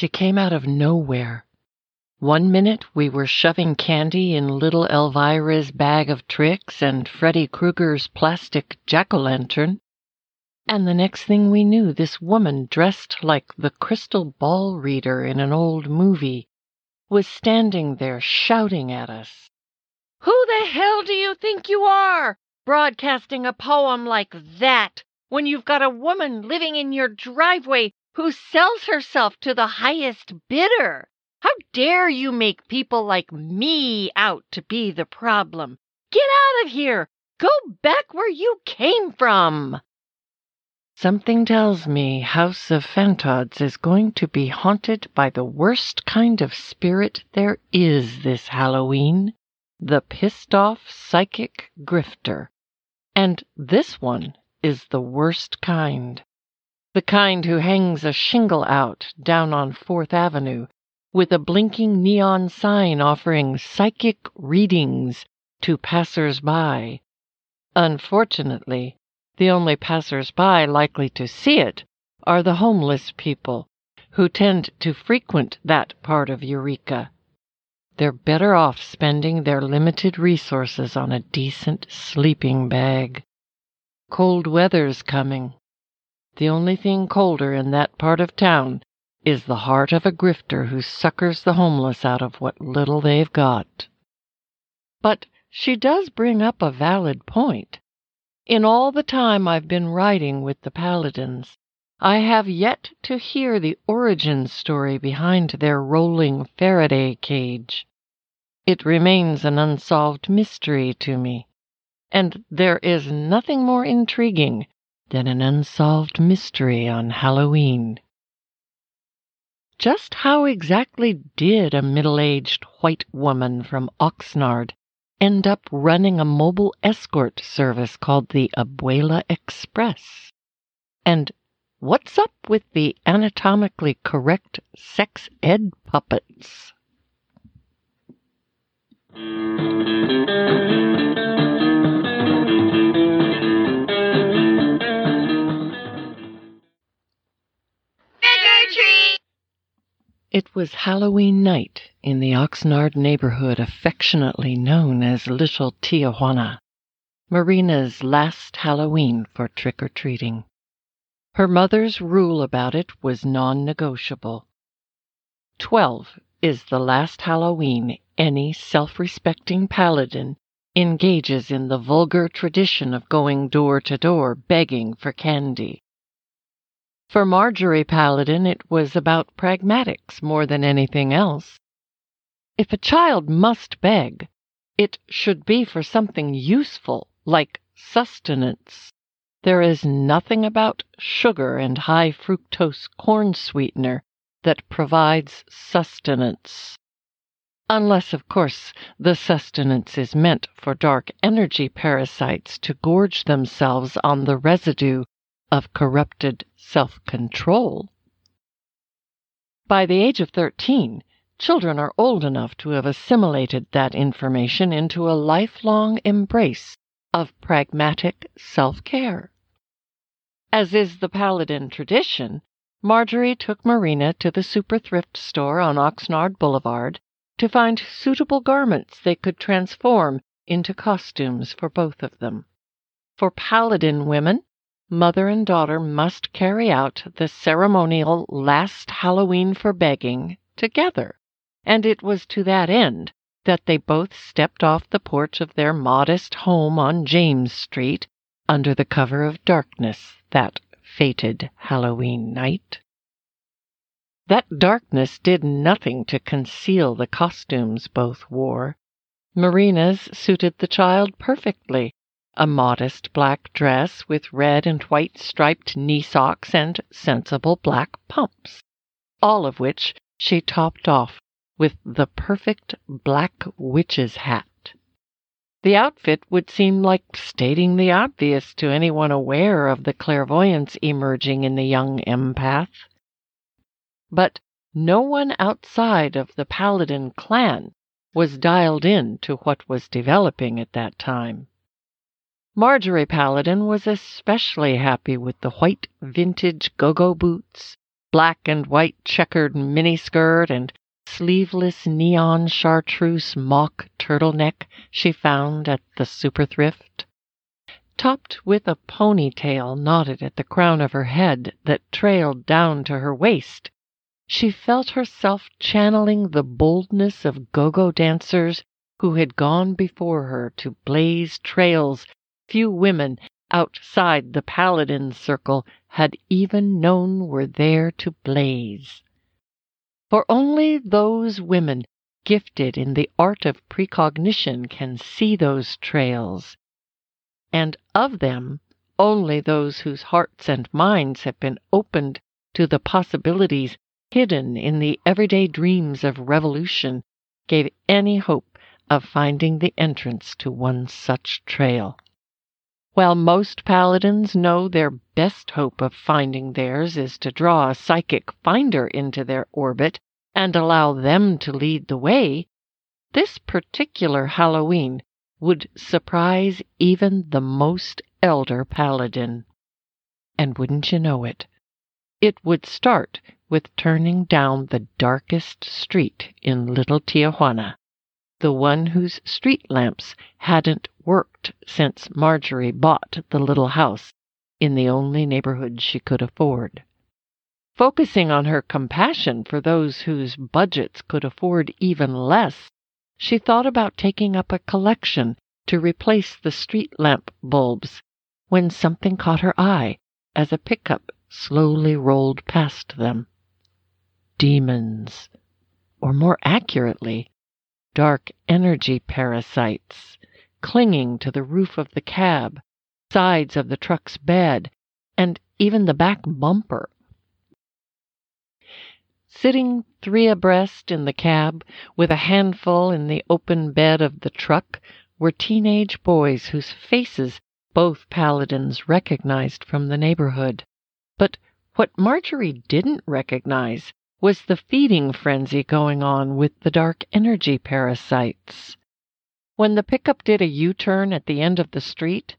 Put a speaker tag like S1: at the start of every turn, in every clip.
S1: She came out of nowhere. One minute we were shoving candy in little Elvira's bag of tricks and Freddy Krueger's plastic jack o' lantern, and the next thing we knew this woman dressed like the crystal ball reader in an old movie was standing there shouting at us. Who the hell do you think you are, broadcasting a poem like that when you've got a woman living in your driveway who sells herself to the highest bidder? How dare you make people like me out to be the problem? Get out of here! Go back where you came from! Something tells me House of Fantods is going to be haunted by the worst kind of spirit there is this Halloween the pissed off psychic grifter. And this one is the worst kind. The kind who hangs a shingle out down on Fourth Avenue with a blinking neon sign offering psychic readings to passers by. Unfortunately, the only passers by likely to see it are the homeless people who tend to frequent that part of Eureka. They're better off spending their limited resources on a decent sleeping bag. Cold weather's coming. The only thing colder in that part of town is the heart of a grifter who suckers the homeless out of what little they've got. But she does bring up a valid point. In all the time I've been riding with the Paladins, I have yet to hear the origin story behind their rolling Faraday cage. It remains an unsolved mystery to me, and there is nothing more intriguing than an unsolved mystery on Halloween. Just how exactly did a middle aged white woman from Oxnard end up running a mobile escort service called the Abuela Express? And what's up with the anatomically correct sex ed puppets? It was Halloween night in the Oxnard neighborhood affectionately known as Little Tijuana, Marina's last Halloween for trick or treating. Her mother's rule about it was non negotiable. Twelve is the last Halloween any self respecting paladin engages in the vulgar tradition of going door to door begging for candy. For Marjorie Paladin it was about pragmatics more than anything else. If a child must beg, it should be for something useful, like sustenance. There is nothing about sugar and high fructose corn sweetener that provides sustenance. Unless, of course, the sustenance is meant for dark energy parasites to gorge themselves on the residue of corrupted self control. By the age of 13, children are old enough to have assimilated that information into a lifelong embrace of pragmatic self care. As is the Paladin tradition, Marjorie took Marina to the super thrift store on Oxnard Boulevard to find suitable garments they could transform into costumes for both of them. For Paladin women, mother and daughter must carry out the ceremonial last Halloween for begging together, and it was to that end that they both stepped off the porch of their modest home on James Street under the cover of darkness that fated Halloween night. That darkness did nothing to conceal the costumes both wore. Marina's suited the child perfectly a modest black dress with red and white striped knee socks and sensible black pumps, all of which she topped off with the perfect black witch's hat. The outfit would seem like stating the obvious to anyone aware of the clairvoyance emerging in the young empath. But no one outside of the Paladin clan was dialed in to what was developing at that time. Marjorie Paladin was especially happy with the white vintage go-go boots, black and white checkered miniskirt and sleeveless neon chartreuse mock turtleneck she found at the super thrift. Topped with a ponytail knotted at the crown of her head that trailed down to her waist, she felt herself channeling the boldness of go-go dancers who had gone before her to blaze trails few women outside the paladin circle had even known were there to blaze. For only those women gifted in the art of precognition can see those trails, and of them only those whose hearts and minds have been opened to the possibilities hidden in the everyday dreams of revolution gave any hope of finding the entrance to one such trail. While most paladins know their best hope of finding theirs is to draw a psychic finder into their orbit and allow them to lead the way, this particular Hallowe'en would surprise even the most elder paladin. And wouldn't you know it, it would start with turning down the darkest street in Little Tijuana the one whose street lamps hadn't worked since Marjorie bought the little house in the only neighborhood she could afford. Focusing on her compassion for those whose budgets could afford even less, she thought about taking up a collection to replace the street lamp bulbs when something caught her eye as a pickup slowly rolled past them. Demons, or more accurately, dark energy parasites clinging to the roof of the cab, sides of the truck's bed, and even the back bumper. Sitting three abreast in the cab, with a handful in the open bed of the truck, were teenage boys whose faces both paladins recognized from the neighborhood. But what Marjorie didn't recognize was the feeding frenzy going on with the dark energy parasites. When the pickup did a U turn at the end of the street,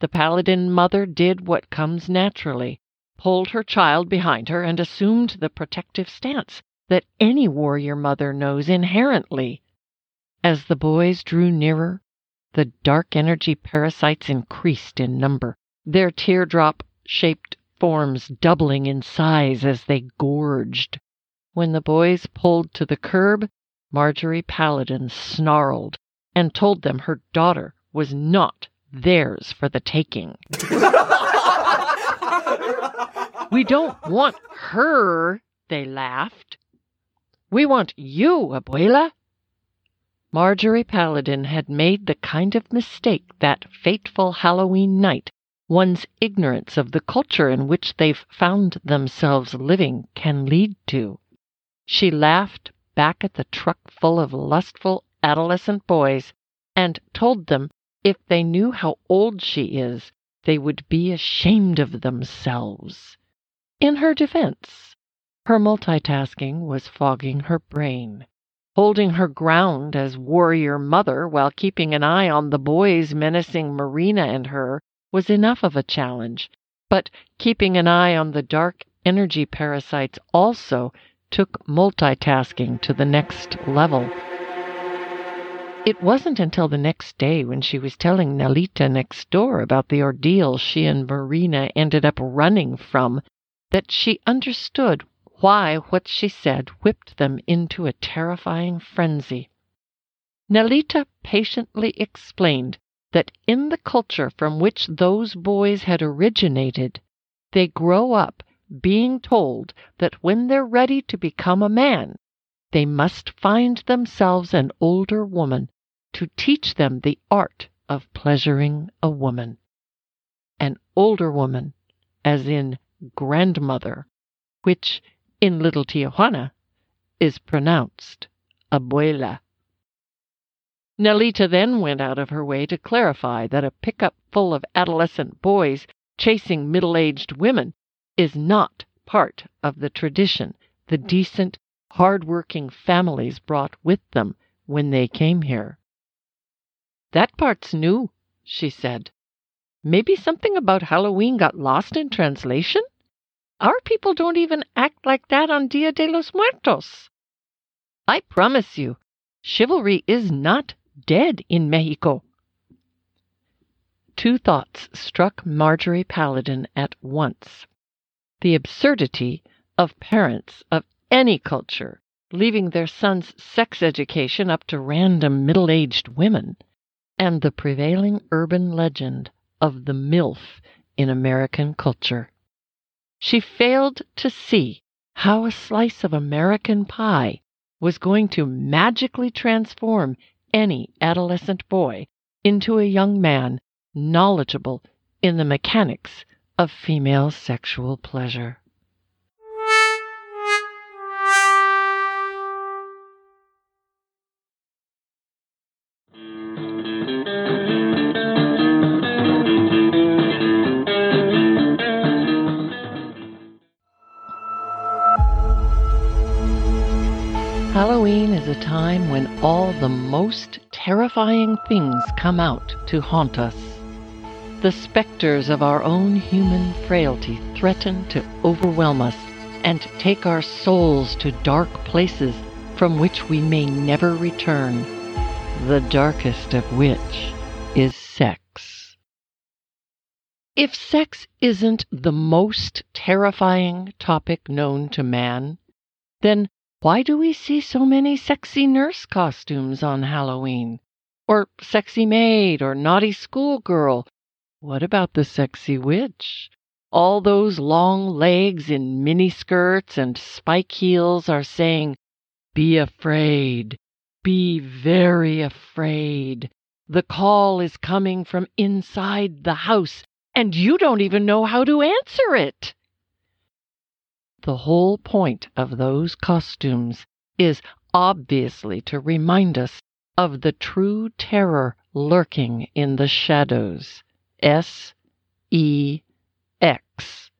S1: the paladin mother did what comes naturally pulled her child behind her and assumed the protective stance that any warrior mother knows inherently. As the boys drew nearer, the dark energy parasites increased in number, their teardrop shaped forms doubling in size as they gorged. When the boys pulled to the curb, Marjorie Paladin snarled and told them her daughter was not hmm. theirs for the taking. we don't want her, they laughed. We want you, Abuela. Marjorie Paladin had made the kind of mistake that fateful Hallowe'en night one's ignorance of the culture in which they've found themselves living can lead to. She laughed back at the truck full of lustful adolescent boys and told them if they knew how old she is, they would be ashamed of themselves. In her defense, her multitasking was fogging her brain. Holding her ground as warrior mother while keeping an eye on the boys menacing Marina and her was enough of a challenge, but keeping an eye on the dark energy parasites also took multitasking to the next level. It wasn't until the next day when she was telling Nelita next door about the ordeal she and Marina ended up running from that she understood why what she said whipped them into a terrifying frenzy. Nelita patiently explained that in the culture from which those boys had originated, they grow up being told that when they're ready to become a man, they must find themselves an older woman to teach them the art of pleasuring a woman. An older woman, as in grandmother, which in Little Tijuana is pronounced abuela. Nelita then went out of her way to clarify that a pickup full of adolescent boys chasing middle aged women is not part of the tradition the decent, hard-working families brought with them when they came here. That part's new, she said. Maybe something about Hallowe'en got lost in translation? Our people don't even act like that on Dia de los Muertos. I promise you, chivalry is not dead in Mexico. Two thoughts struck Marjorie Paladin at once the absurdity of parents of any culture leaving their sons' sex education up to random middle aged women, and the prevailing urban legend of the MILF in American culture. She failed to see how a slice of American pie was going to magically transform any adolescent boy into a young man knowledgeable in the mechanics of female sexual pleasure. Halloween is a time when all the most terrifying things come out to haunt us. The specters of our own human frailty threaten to overwhelm us and take our souls to dark places from which we may never return, the darkest of which is sex. If sex isn't the most terrifying topic known to man, then why do we see so many sexy nurse costumes on Halloween? Or sexy maid or naughty schoolgirl? What about the sexy witch? All those long legs in mini skirts and spike heels are saying, Be afraid. Be very afraid. The call is coming from inside the house, and you don't even know how to answer it. The whole point of those costumes is obviously to remind us of the true terror lurking in the shadows. S E X.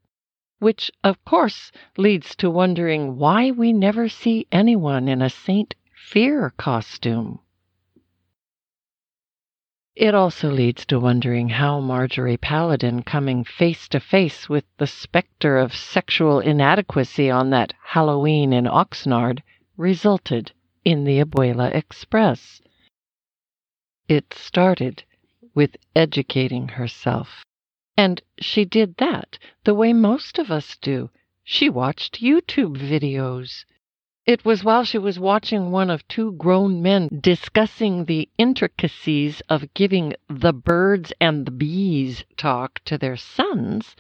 S1: Which, of course, leads to wondering why we never see anyone in a Saint Fear costume. It also leads to wondering how Marjorie Paladin coming face to face with the specter of sexual inadequacy on that Halloween in Oxnard resulted in the Abuela Express. It started with educating herself. And she did that the way most of us do. She watched YouTube videos. It was while she was watching one of two grown men discussing the intricacies of giving the birds and the bees talk to their sons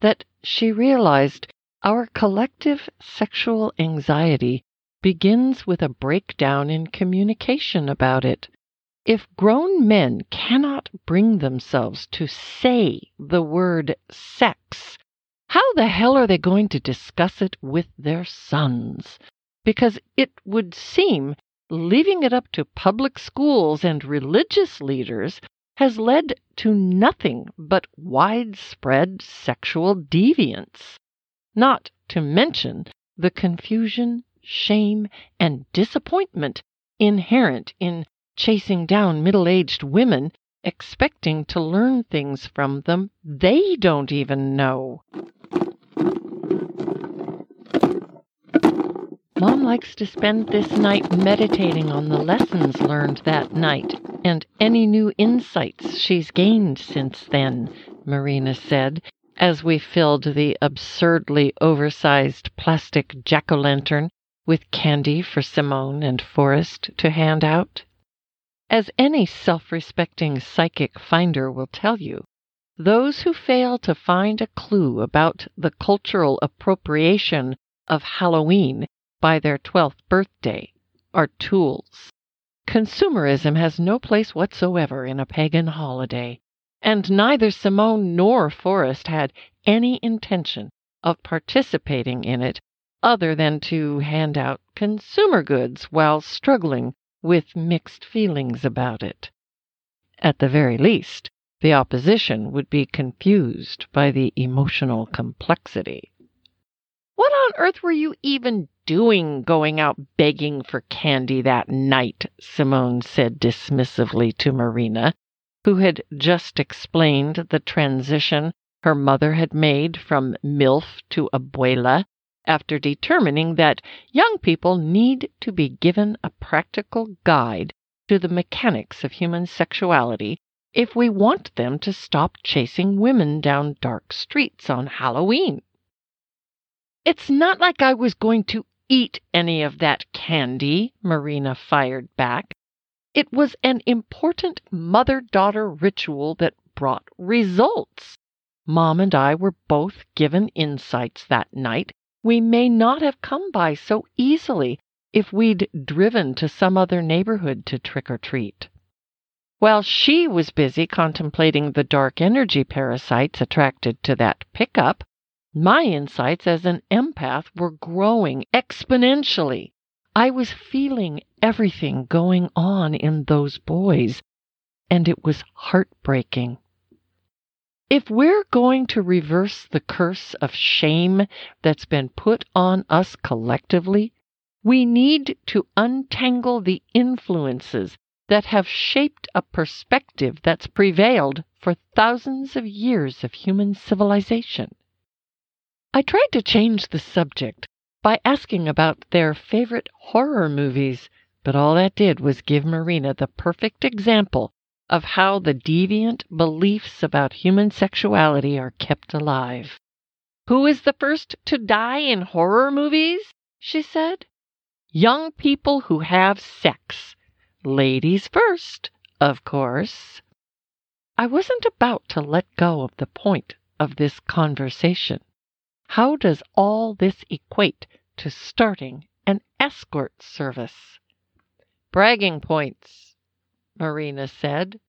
S1: that she realized our collective sexual anxiety begins with a breakdown in communication about it. If grown men cannot bring themselves to say the word sex, how the hell are they going to discuss it with their sons? because it would seem leaving it up to public schools and religious leaders has led to nothing but widespread sexual deviance, not to mention the confusion, shame, and disappointment inherent in chasing down middle aged women expecting to learn things from them they don't even know. Mom likes to spend this night meditating on the lessons learned that night and any new insights she's gained since then, Marina said as we filled the absurdly oversized plastic jack o' lantern with candy for Simone and Forrest to hand out. As any self respecting psychic finder will tell you, those who fail to find a clue about the cultural appropriation of Halloween by their twelfth birthday are tools. Consumerism has no place whatsoever in a pagan holiday, and neither Simone nor Forrest had any intention of participating in it other than to hand out consumer goods while struggling with mixed feelings about it. At the very least, the opposition would be confused by the emotional complexity. What on earth were you even doing going out begging for candy that night? Simone said dismissively to Marina, who had just explained the transition her mother had made from MILF to abuela after determining that young people need to be given a practical guide to the mechanics of human sexuality if we want them to stop chasing women down dark streets on Halloween. It's not like I was going to eat any of that candy, Marina fired back. It was an important mother daughter ritual that brought results. Mom and I were both given insights that night we may not have come by so easily if we'd driven to some other neighborhood to trick or treat. While she was busy contemplating the dark energy parasites attracted to that pickup, my insights as an empath were growing exponentially. I was feeling everything going on in those boys, and it was heartbreaking. If we're going to reverse the curse of shame that's been put on us collectively, we need to untangle the influences that have shaped a perspective that's prevailed for thousands of years of human civilization. I tried to change the subject by asking about their favorite horror movies, but all that did was give Marina the perfect example of how the deviant beliefs about human sexuality are kept alive. Who is the first to die in horror movies? she said. Young people who have sex. Ladies first, of course. I wasn't about to let go of the point of this conversation. How does all this equate to starting an escort service? Bragging points, Marina said.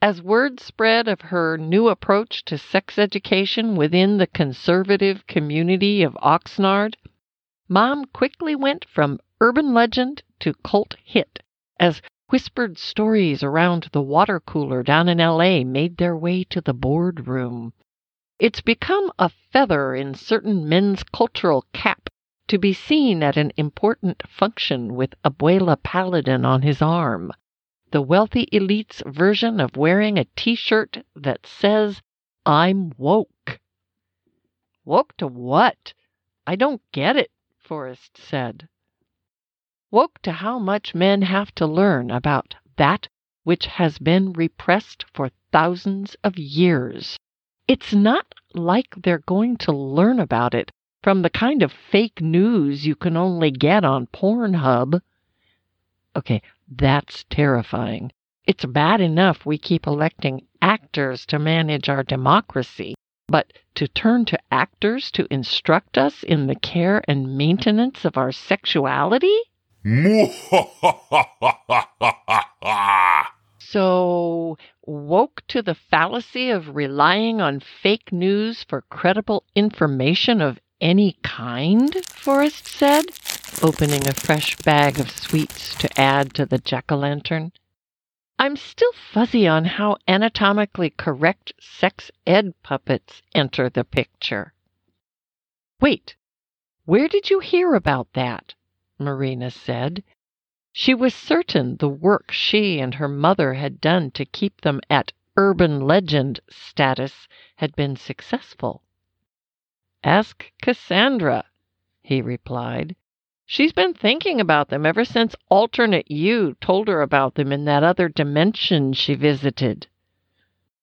S1: As word spread of her new approach to sex education within the conservative community of Oxnard, Mom quickly went from urban legend to cult hit as whispered stories around the water cooler down in LA made their way to the boardroom. It's become a feather in certain men's cultural cap to be seen at an important function with Abuela Paladin on his arm the wealthy elite's version of wearing a t shirt that says, I'm woke. Woke to what? I don't get it, Forrest said. Woke to how much men have to learn about that which has been repressed for thousands of years. It's not like they're going to learn about it from the kind of fake news you can only get on Pornhub. Okay, that's terrifying. It's bad enough we keep electing actors to manage our democracy, but to turn to actors to instruct us in the care and maintenance of our sexuality? so, woke to the fallacy of relying on fake news for credible information of any kind, Forrest said opening a fresh bag of sweets to add to the jack o' lantern. I'm still fuzzy on how anatomically correct sex ed puppets enter the picture. Wait, where did you hear about that? Marina said. She was certain the work she and her mother had done to keep them at urban legend status had been successful. Ask Cassandra, he replied. She's been thinking about them ever since alternate you told her about them in that other dimension she visited.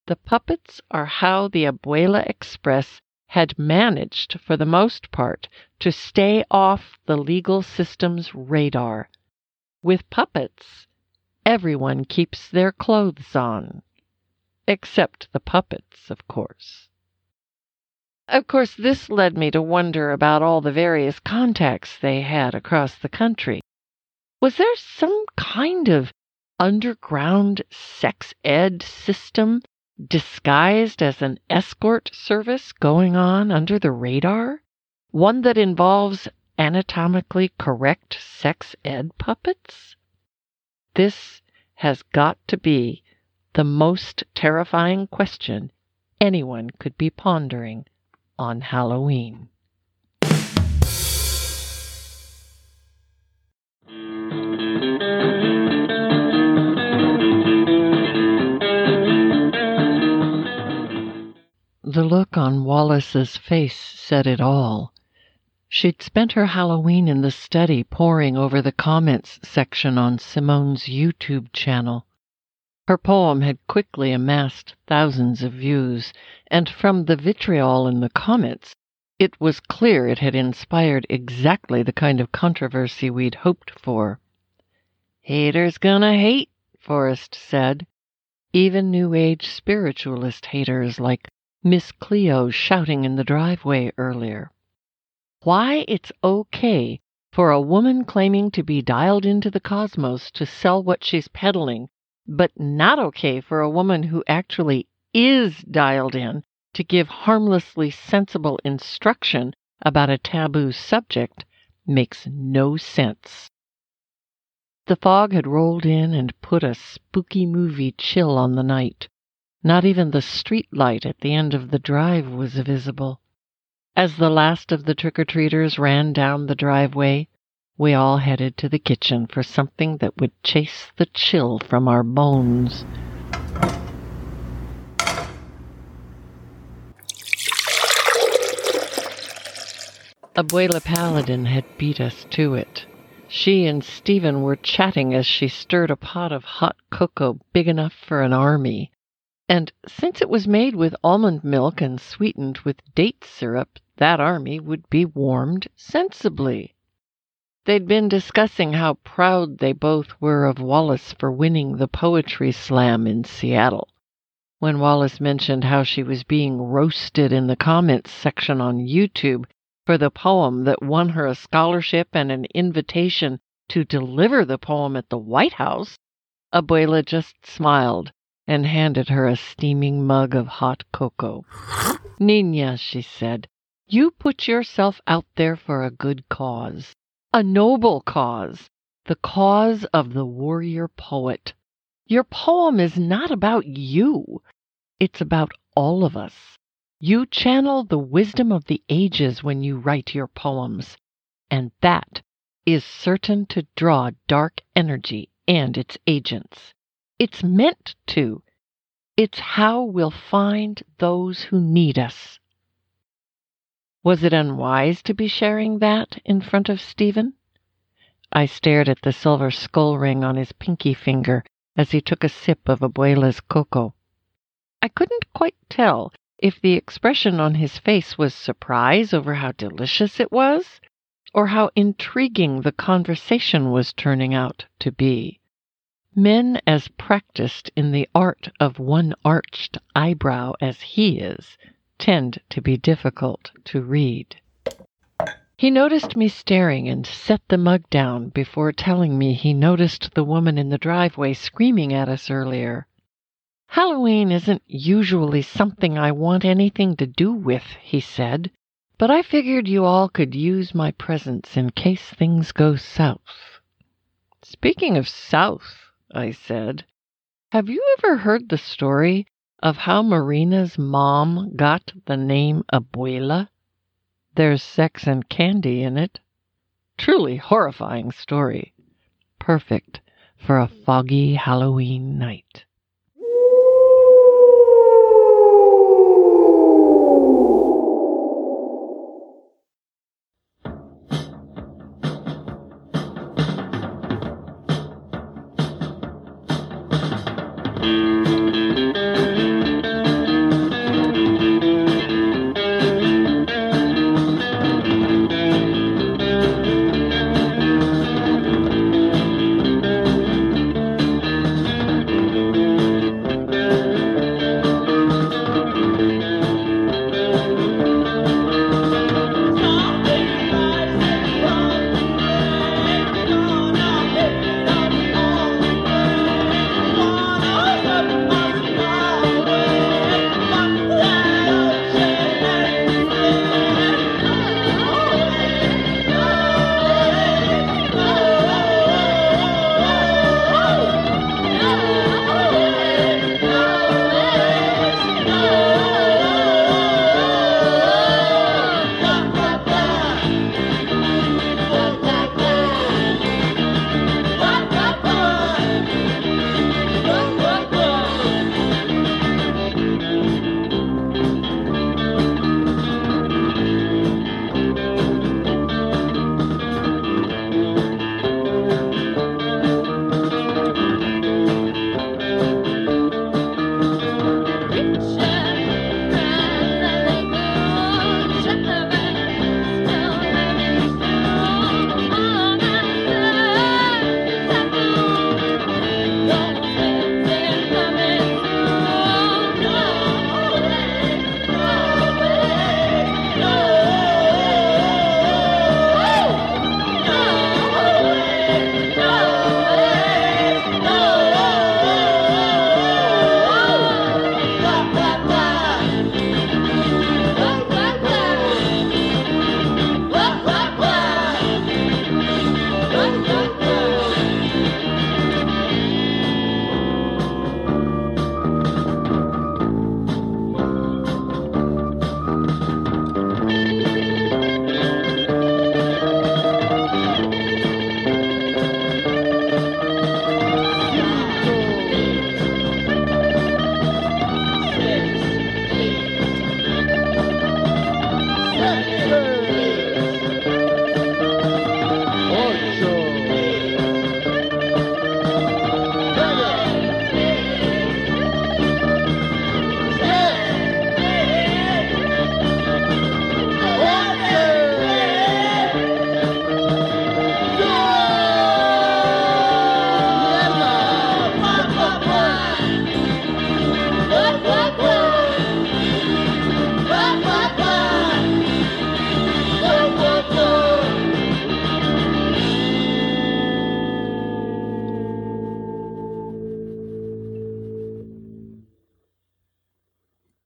S1: The puppets are how the Abuela Express had managed, for the most part, to stay off the legal system's radar. With puppets, everyone keeps their clothes on. Except the puppets, of course. Of course, this led me to wonder about all the various contacts they had across the country. Was there some kind of underground sex ed system disguised as an escort service going on under the radar? One that involves anatomically correct sex ed puppets? This has got to be the most terrifying question anyone could be pondering on Halloween. The look on Wallace's face said it all. She'd spent her Halloween in the study poring over the comments section on Simone's YouTube channel. Her poem had quickly amassed thousands of views, and from the vitriol in the comments, it was clear it had inspired exactly the kind of controversy we'd hoped for. Haters gonna hate, Forrest said. Even New Age spiritualist haters like Miss Cleo shouting in the driveway earlier. Why it's okay for a woman claiming to be dialed into the cosmos to sell what she's peddling, but not okay for a woman who actually is dialed in to give harmlessly sensible instruction about a taboo subject makes no sense. The fog had rolled in and put a spooky movie chill on the night. Not even the street light at the end of the drive was visible. As the last of the trick or treaters ran down the driveway, we all headed to the kitchen for something that would chase the chill from our bones. Abuela Paladin had beat us to it. She and Stephen were chatting as she stirred a pot of hot cocoa big enough for an army. And since it was made with almond milk and sweetened with date syrup, that army would be warmed sensibly. They'd been discussing how proud they both were of Wallace for winning the poetry slam in Seattle. When Wallace mentioned how she was being roasted in the comments section on YouTube for the poem that won her a scholarship and an invitation to deliver the poem at the White House, Abuela just smiled and handed her a steaming mug of hot cocoa. Nina, she said, you put yourself out there for a good cause, a noble cause, the cause of the warrior poet. Your poem is not about you, it's about all of us. You channel the wisdom of the ages when you write your poems, and that is certain to draw dark energy and its agents. It's meant to. It's how we'll find those who need us. Was it unwise to be sharing that in front of Stephen? I stared at the silver skull ring on his pinky finger as he took a sip of Abuela's cocoa. I couldn't quite tell if the expression on his face was surprise over how delicious it was, or how intriguing the conversation was turning out to be. Men as practiced in the art of one arched eyebrow as he is tend to be difficult to read. He noticed me staring and set the mug down before telling me he noticed the woman in the driveway screaming at us earlier. Halloween isn't usually something I want anything to do with, he said, but I figured you all could use my presence in case things go south. Speaking of south, I said, have you ever heard the story of how Marina's mom got the name Abuela? There's sex and candy in it. Truly horrifying story. Perfect for a foggy Halloween night.